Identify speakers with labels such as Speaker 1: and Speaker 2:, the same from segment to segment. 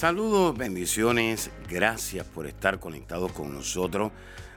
Speaker 1: Saludos, bendiciones, gracias por estar conectados con nosotros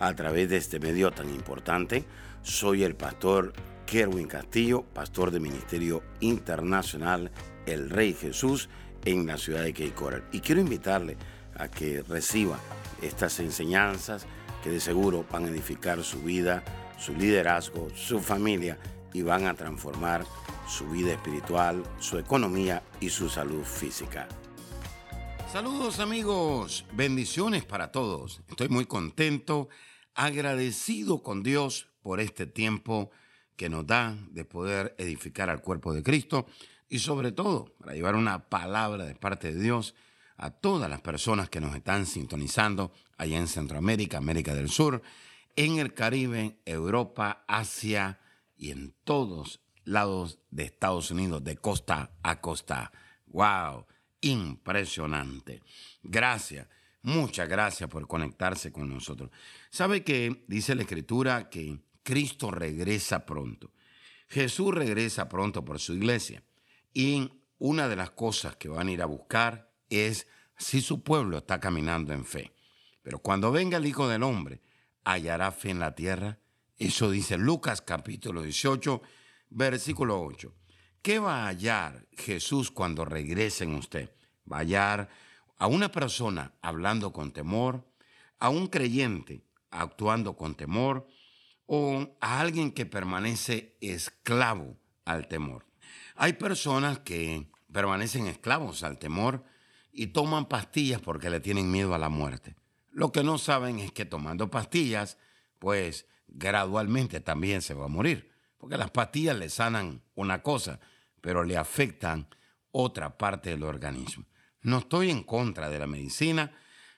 Speaker 1: a través de este medio tan importante. Soy el pastor Kerwin Castillo, pastor del Ministerio Internacional El Rey Jesús en la ciudad de Cape. Y quiero invitarle a que reciba estas enseñanzas que de seguro van a edificar su vida, su liderazgo, su familia y van a transformar su vida espiritual, su economía y su salud física. Saludos amigos, bendiciones para todos. Estoy muy contento, agradecido con Dios por este tiempo que nos da de poder edificar al cuerpo de Cristo y sobre todo para llevar una palabra de parte de Dios a todas las personas que nos están sintonizando allá en Centroamérica, América del Sur, en el Caribe, Europa, Asia y en todos lados de Estados Unidos, de costa a costa. ¡Wow! Impresionante. Gracias. Muchas gracias por conectarse con nosotros. ¿Sabe que dice la Escritura que Cristo regresa pronto? Jesús regresa pronto por su iglesia. Y una de las cosas que van a ir a buscar es si su pueblo está caminando en fe. Pero cuando venga el Hijo del Hombre, ¿hallará fe en la tierra? Eso dice Lucas capítulo 18, versículo 8. ¿Qué va a hallar Jesús cuando regrese en usted? ¿Va a hallar a una persona hablando con temor, a un creyente actuando con temor o a alguien que permanece esclavo al temor? Hay personas que permanecen esclavos al temor y toman pastillas porque le tienen miedo a la muerte. Lo que no saben es que tomando pastillas, pues gradualmente también se va a morir, porque las pastillas le sanan una cosa, pero le afectan otra parte del organismo. No estoy en contra de la medicina,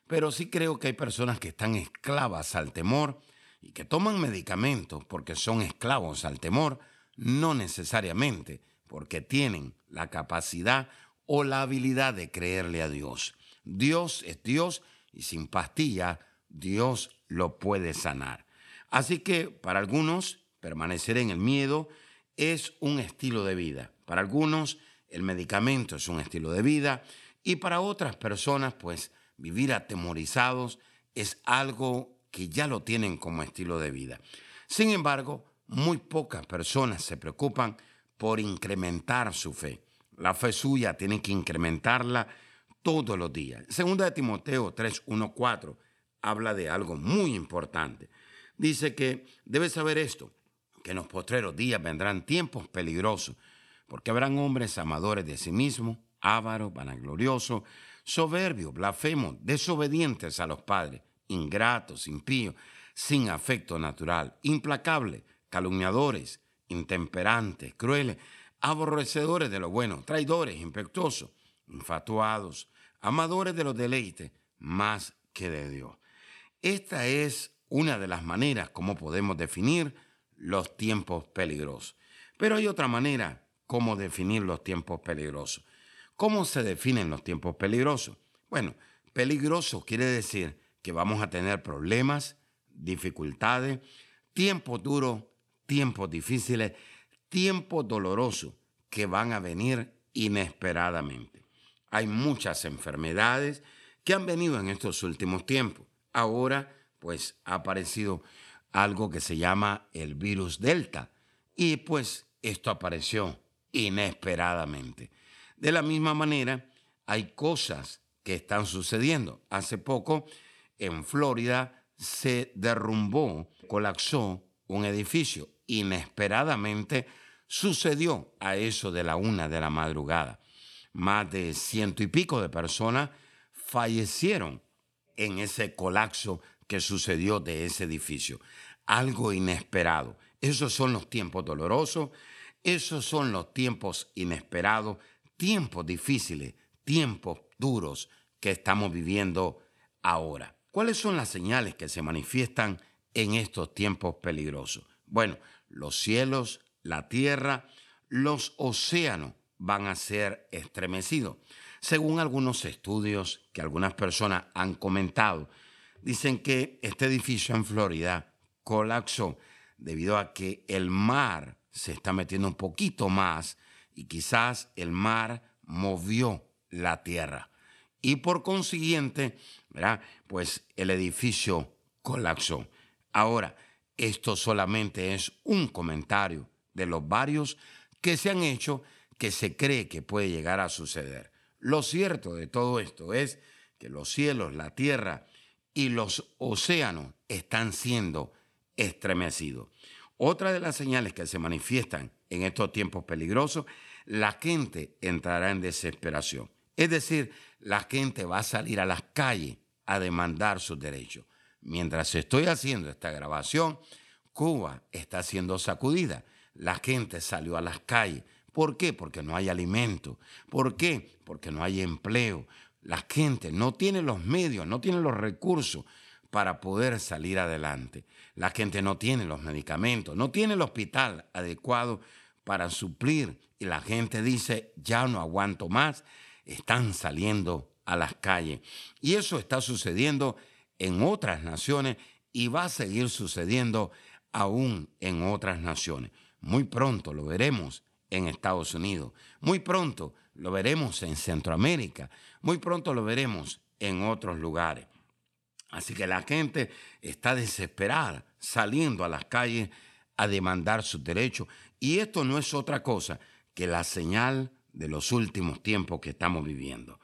Speaker 1: pero sí creo que hay personas que están esclavas al temor y que toman medicamentos porque son esclavos al temor, no necesariamente porque tienen la capacidad o la habilidad de creerle a Dios. Dios es Dios y sin pastilla Dios lo puede sanar. Así que para algunos permanecer en el miedo es un estilo de vida. Para algunos el medicamento es un estilo de vida y para otras personas pues vivir atemorizados es algo que ya lo tienen como estilo de vida. Sin embargo, muy pocas personas se preocupan por incrementar su fe. La fe suya tiene que incrementarla todos los días. Segunda de Timoteo 3, 1, 4 habla de algo muy importante. Dice que debe saber esto, que en los postreros días vendrán tiempos peligrosos, porque habrán hombres amadores de sí mismos, ávaros, vanagloriosos, soberbios, blasfemos, desobedientes a los padres, ingratos, impíos, sin afecto natural, implacables, calumniadores, intemperantes, crueles, aborrecedores de lo bueno, traidores, impetuosos, infatuados, amadores de los deleites, más que de Dios. Esta es una de las maneras como podemos definir los tiempos peligrosos. Pero hay otra manera como definir los tiempos peligrosos. ¿Cómo se definen los tiempos peligrosos? Bueno, peligroso quiere decir que vamos a tener problemas, dificultades, tiempos duros tiempos difíciles, tiempos dolorosos que van a venir inesperadamente. Hay muchas enfermedades que han venido en estos últimos tiempos. Ahora, pues, ha aparecido algo que se llama el virus Delta. Y pues esto apareció inesperadamente. De la misma manera, hay cosas que están sucediendo. Hace poco, en Florida, se derrumbó, colapsó un edificio inesperadamente sucedió a eso de la una de la madrugada. Más de ciento y pico de personas fallecieron en ese colapso que sucedió de ese edificio. Algo inesperado. Esos son los tiempos dolorosos, esos son los tiempos inesperados, tiempos difíciles, tiempos duros que estamos viviendo ahora. ¿Cuáles son las señales que se manifiestan en estos tiempos peligrosos? Bueno, los cielos, la tierra, los océanos van a ser estremecidos. Según algunos estudios que algunas personas han comentado, dicen que este edificio en Florida colapsó debido a que el mar se está metiendo un poquito más y quizás el mar movió la tierra. y por consiguiente, ¿verdad? pues el edificio colapsó. Ahora, esto solamente es un comentario de los varios que se han hecho que se cree que puede llegar a suceder. Lo cierto de todo esto es que los cielos, la tierra y los océanos están siendo estremecidos. Otra de las señales que se manifiestan en estos tiempos peligrosos, la gente entrará en desesperación. Es decir, la gente va a salir a las calles a demandar sus derechos. Mientras estoy haciendo esta grabación, Cuba está siendo sacudida. La gente salió a las calles. ¿Por qué? Porque no hay alimento. ¿Por qué? Porque no hay empleo. La gente no tiene los medios, no tiene los recursos para poder salir adelante. La gente no tiene los medicamentos, no tiene el hospital adecuado para suplir. Y la gente dice, ya no aguanto más, están saliendo a las calles. Y eso está sucediendo en otras naciones y va a seguir sucediendo aún en otras naciones. Muy pronto lo veremos en Estados Unidos, muy pronto lo veremos en Centroamérica, muy pronto lo veremos en otros lugares. Así que la gente está desesperada saliendo a las calles a demandar sus derechos. Y esto no es otra cosa que la señal de los últimos tiempos que estamos viviendo.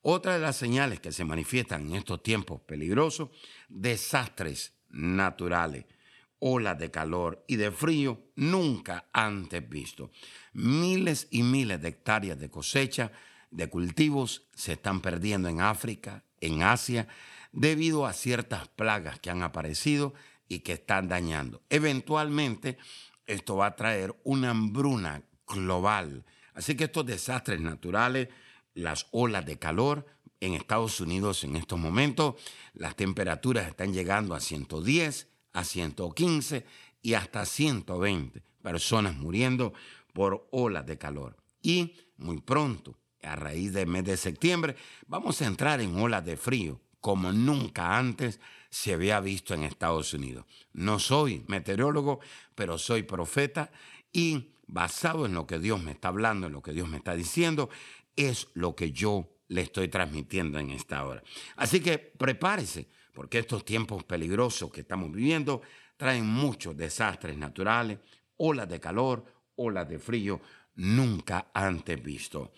Speaker 1: Otra de las señales que se manifiestan en estos tiempos peligrosos, desastres naturales, olas de calor y de frío nunca antes visto. Miles y miles de hectáreas de cosecha de cultivos se están perdiendo en África, en Asia, debido a ciertas plagas que han aparecido y que están dañando. Eventualmente, esto va a traer una hambruna global. Así que estos desastres naturales las olas de calor. En Estados Unidos en estos momentos las temperaturas están llegando a 110, a 115 y hasta 120 personas muriendo por olas de calor. Y muy pronto, a raíz del mes de septiembre, vamos a entrar en olas de frío como nunca antes se había visto en Estados Unidos. No soy meteorólogo, pero soy profeta y basado en lo que Dios me está hablando, en lo que Dios me está diciendo, es lo que yo le estoy transmitiendo en esta hora. Así que prepárese, porque estos tiempos peligrosos que estamos viviendo traen muchos desastres naturales, olas de calor, olas de frío nunca antes visto.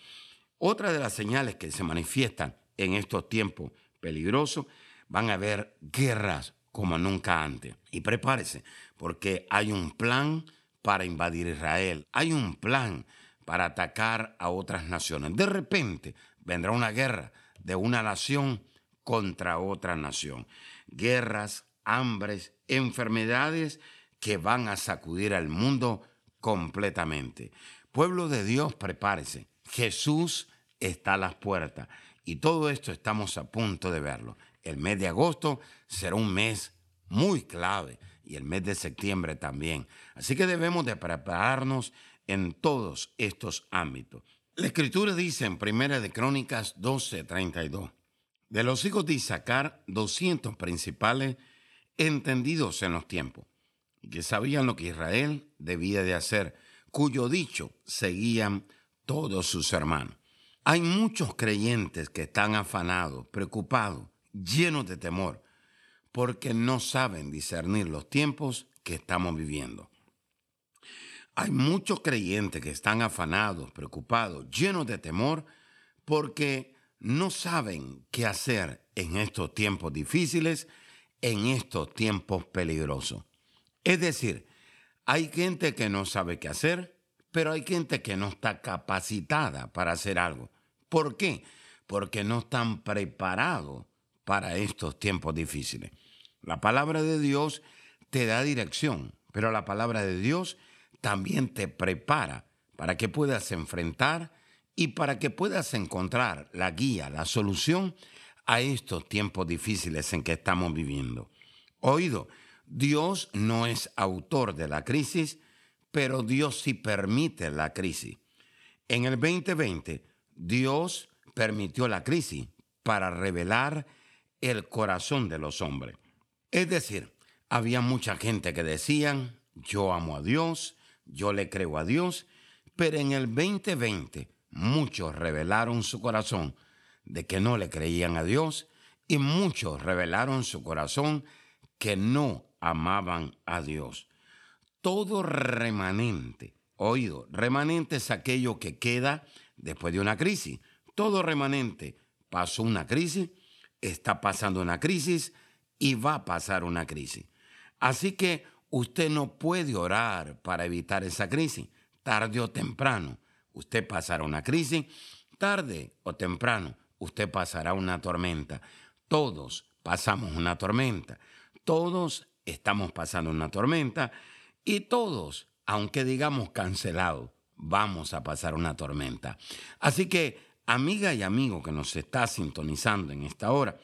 Speaker 1: Otra de las señales que se manifiestan en estos tiempos peligrosos van a haber guerras como nunca antes. Y prepárese, porque hay un plan para invadir Israel. Hay un plan para atacar a otras naciones. De repente vendrá una guerra de una nación contra otra nación. Guerras, hambres, enfermedades que van a sacudir al mundo completamente. Pueblo de Dios, prepárese. Jesús está a las puertas y todo esto estamos a punto de verlo. El mes de agosto será un mes muy clave y el mes de septiembre también. Así que debemos de prepararnos en todos estos ámbitos. La escritura dice en Primera de Crónicas 12:32, de los hijos de Isaacar, 200 principales entendidos en los tiempos, que sabían lo que Israel debía de hacer, cuyo dicho seguían todos sus hermanos. Hay muchos creyentes que están afanados, preocupados, llenos de temor, porque no saben discernir los tiempos que estamos viviendo. Hay muchos creyentes que están afanados, preocupados, llenos de temor, porque no saben qué hacer en estos tiempos difíciles, en estos tiempos peligrosos. Es decir, hay gente que no sabe qué hacer, pero hay gente que no está capacitada para hacer algo. ¿Por qué? Porque no están preparados para estos tiempos difíciles. La palabra de Dios te da dirección, pero la palabra de Dios también te prepara para que puedas enfrentar y para que puedas encontrar la guía, la solución a estos tiempos difíciles en que estamos viviendo. Oído, Dios no es autor de la crisis, pero Dios sí permite la crisis. En el 2020, Dios permitió la crisis para revelar el corazón de los hombres. Es decir, había mucha gente que decían, yo amo a Dios, yo le creo a Dios, pero en el 2020 muchos revelaron su corazón de que no le creían a Dios y muchos revelaron su corazón que no amaban a Dios. Todo remanente, oído, remanente es aquello que queda después de una crisis. Todo remanente pasó una crisis, está pasando una crisis y va a pasar una crisis. Así que usted no puede orar para evitar esa crisis. Tarde o temprano, usted pasará una crisis. Tarde o temprano, usted pasará una tormenta. Todos pasamos una tormenta. Todos estamos pasando una tormenta. Y todos, aunque digamos cancelado, vamos a pasar una tormenta. Así que, amiga y amigo que nos está sintonizando en esta hora,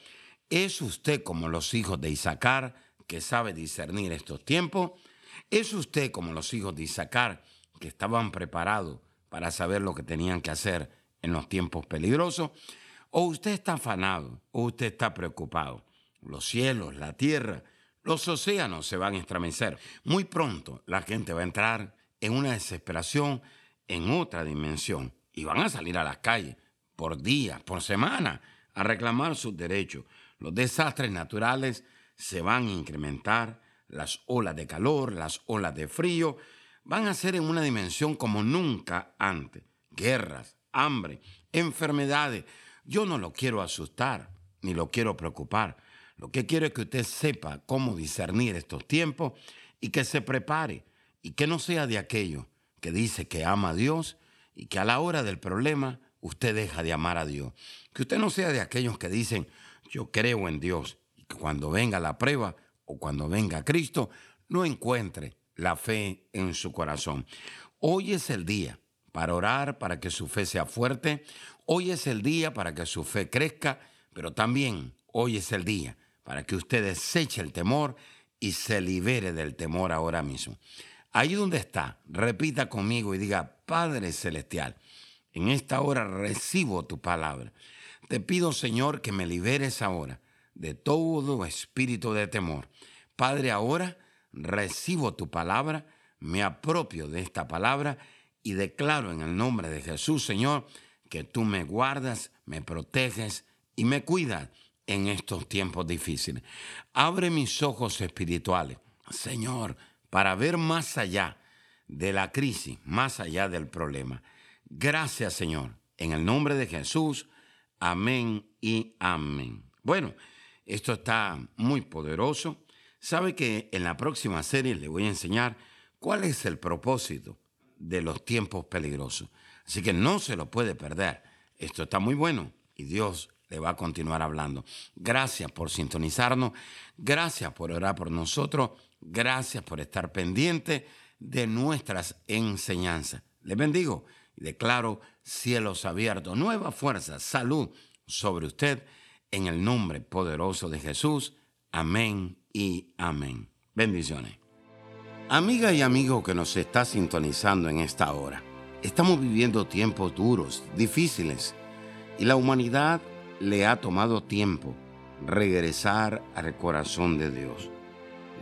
Speaker 1: ¿es usted como los hijos de Isaacar que sabe discernir estos tiempos? ¿Es usted como los hijos de Isaacar que estaban preparados para saber lo que tenían que hacer en los tiempos peligrosos? ¿O usted está afanado o usted está preocupado? Los cielos, la tierra, los océanos se van a estremecer. Muy pronto la gente va a entrar en una desesperación en otra dimensión y van a salir a las calles por días, por semana, a reclamar sus derechos. Los desastres naturales se van a incrementar, las olas de calor, las olas de frío, van a ser en una dimensión como nunca antes. Guerras, hambre, enfermedades. Yo no lo quiero asustar, ni lo quiero preocupar. Lo que quiero es que usted sepa cómo discernir estos tiempos y que se prepare y que no sea de aquello que dice que ama a Dios y que a la hora del problema usted deja de amar a Dios. Que usted no sea de aquellos que dicen, yo creo en Dios y que cuando venga la prueba o cuando venga Cristo, no encuentre la fe en su corazón. Hoy es el día para orar, para que su fe sea fuerte. Hoy es el día para que su fe crezca, pero también hoy es el día para que usted deseche el temor y se libere del temor ahora mismo. Ahí donde está, repita conmigo y diga, Padre Celestial, en esta hora recibo tu palabra. Te pido, Señor, que me liberes ahora de todo espíritu de temor. Padre, ahora recibo tu palabra, me apropio de esta palabra y declaro en el nombre de Jesús, Señor, que tú me guardas, me proteges y me cuidas en estos tiempos difíciles. Abre mis ojos espirituales, Señor, para ver más allá de la crisis, más allá del problema. Gracias, Señor. En el nombre de Jesús, amén y amén. Bueno, esto está muy poderoso. Sabe que en la próxima serie le voy a enseñar cuál es el propósito de los tiempos peligrosos. Así que no se lo puede perder. Esto está muy bueno y Dios le va a continuar hablando. Gracias por sintonizarnos. Gracias por orar por nosotros. Gracias por estar pendiente de nuestras enseñanzas. Les bendigo y declaro cielos abiertos, nueva fuerza, salud sobre usted en el nombre poderoso de Jesús. Amén y amén. Bendiciones. Amiga y amigo que nos está sintonizando en esta hora, estamos viviendo tiempos duros, difíciles, y la humanidad le ha tomado tiempo regresar al corazón de Dios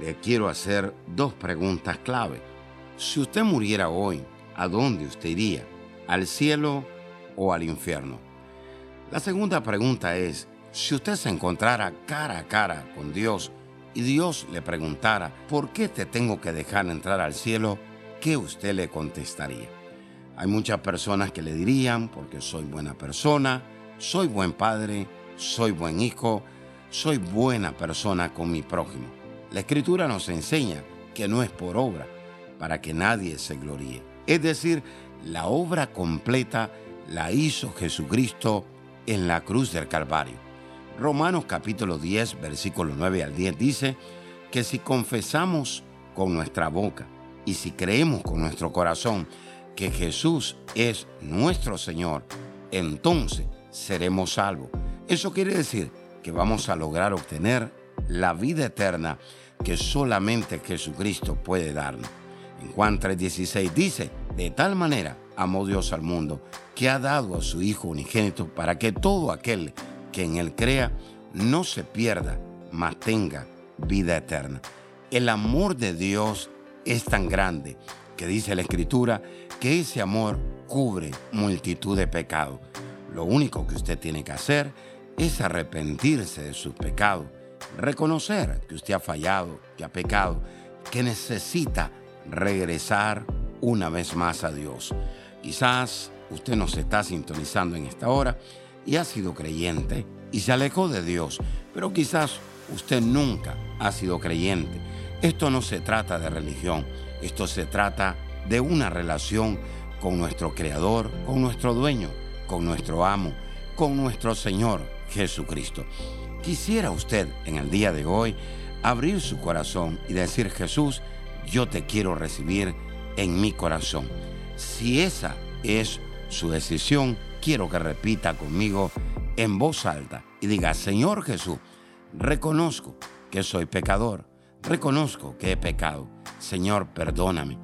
Speaker 1: le quiero hacer dos preguntas clave. Si usted muriera hoy, ¿a dónde usted iría? ¿Al cielo o al infierno? La segunda pregunta es, si usted se encontrara cara a cara con Dios y Dios le preguntara, ¿por qué te tengo que dejar entrar al cielo? ¿Qué usted le contestaría? Hay muchas personas que le dirían, porque soy buena persona, soy buen padre, soy buen hijo, soy buena persona con mi prójimo. La escritura nos enseña que no es por obra, para que nadie se gloríe. Es decir, la obra completa la hizo Jesucristo en la cruz del Calvario. Romanos capítulo 10, versículo 9 al 10 dice que si confesamos con nuestra boca y si creemos con nuestro corazón que Jesús es nuestro Señor, entonces seremos salvos. Eso quiere decir que vamos a lograr obtener la vida eterna que solamente Jesucristo puede darnos. En Juan 3:16 dice, de tal manera amó Dios al mundo, que ha dado a su Hijo unigénito para que todo aquel que en él crea no se pierda, mas tenga vida eterna. El amor de Dios es tan grande que dice la Escritura que ese amor cubre multitud de pecados. Lo único que usted tiene que hacer es arrepentirse de sus pecados, reconocer que usted ha fallado, que ha pecado, que necesita regresar una vez más a Dios. Quizás usted nos está sintonizando en esta hora y ha sido creyente y se alejó de Dios, pero quizás usted nunca ha sido creyente. Esto no se trata de religión, esto se trata de una relación con nuestro Creador, con nuestro dueño, con nuestro amo, con nuestro Señor Jesucristo. Quisiera usted en el día de hoy abrir su corazón y decir, Jesús, yo te quiero recibir en mi corazón. Si esa es su decisión, quiero que repita conmigo en voz alta y diga, Señor Jesús, reconozco que soy pecador, reconozco que he pecado. Señor, perdóname,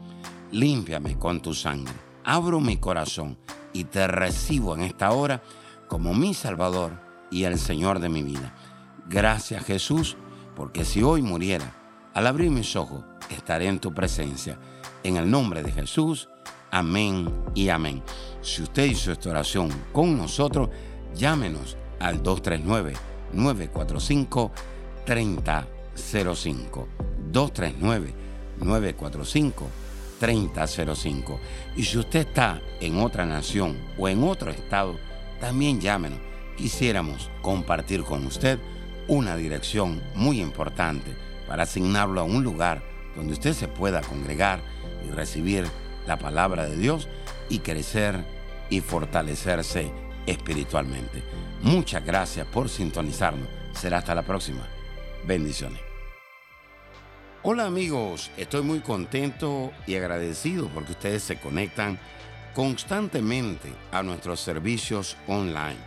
Speaker 1: límpiame con tu sangre, abro mi corazón y te recibo en esta hora como mi Salvador y el Señor de mi vida. Gracias Jesús, porque si hoy muriera, al abrir mis ojos, estaré en tu presencia. En el nombre de Jesús, amén y amén. Si usted hizo esta oración con nosotros, llámenos al 239-945-3005. 239-945-3005. Y si usted está en otra nación o en otro estado, también llámenos. Quisiéramos compartir con usted una dirección muy importante para asignarlo a un lugar donde usted se pueda congregar y recibir la palabra de Dios y crecer y fortalecerse espiritualmente. Muchas gracias por sintonizarnos. Será hasta la próxima. Bendiciones. Hola amigos, estoy muy contento y agradecido porque ustedes se conectan constantemente a nuestros servicios online.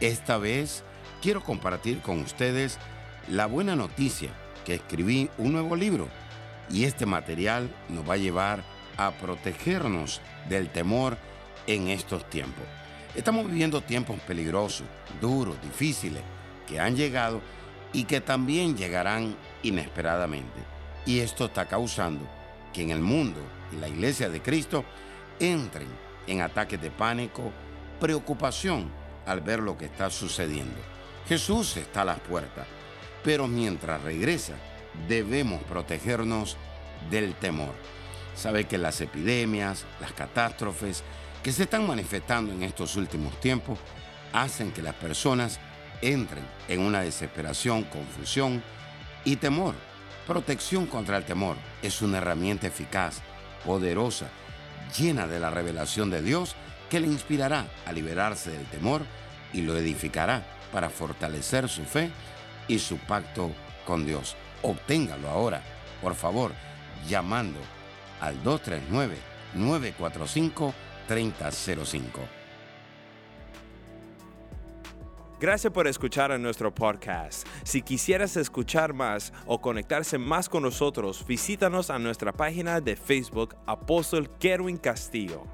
Speaker 1: Esta vez quiero compartir con ustedes la buena noticia que escribí un nuevo libro y este material nos va a llevar a protegernos del temor en estos tiempos. Estamos viviendo tiempos peligrosos, duros, difíciles, que han llegado y que también llegarán inesperadamente. Y esto está causando que en el mundo y la iglesia de Cristo entren en ataques de pánico, preocupación al ver lo que está sucediendo. Jesús está a las puertas, pero mientras regresa, debemos protegernos del temor. Sabe que las epidemias, las catástrofes que se están manifestando en estos últimos tiempos hacen que las personas entren en una desesperación, confusión y temor. Protección contra el temor es una herramienta eficaz, poderosa, llena de la revelación de Dios que le inspirará a liberarse del temor y lo edificará para fortalecer su fe y su pacto con Dios. Obténgalo ahora, por favor, llamando al 239-945-3005.
Speaker 2: Gracias por escuchar a nuestro podcast. Si quisieras escuchar más o conectarse más con nosotros, visítanos a nuestra página de Facebook Apóstol Kerwin Castillo.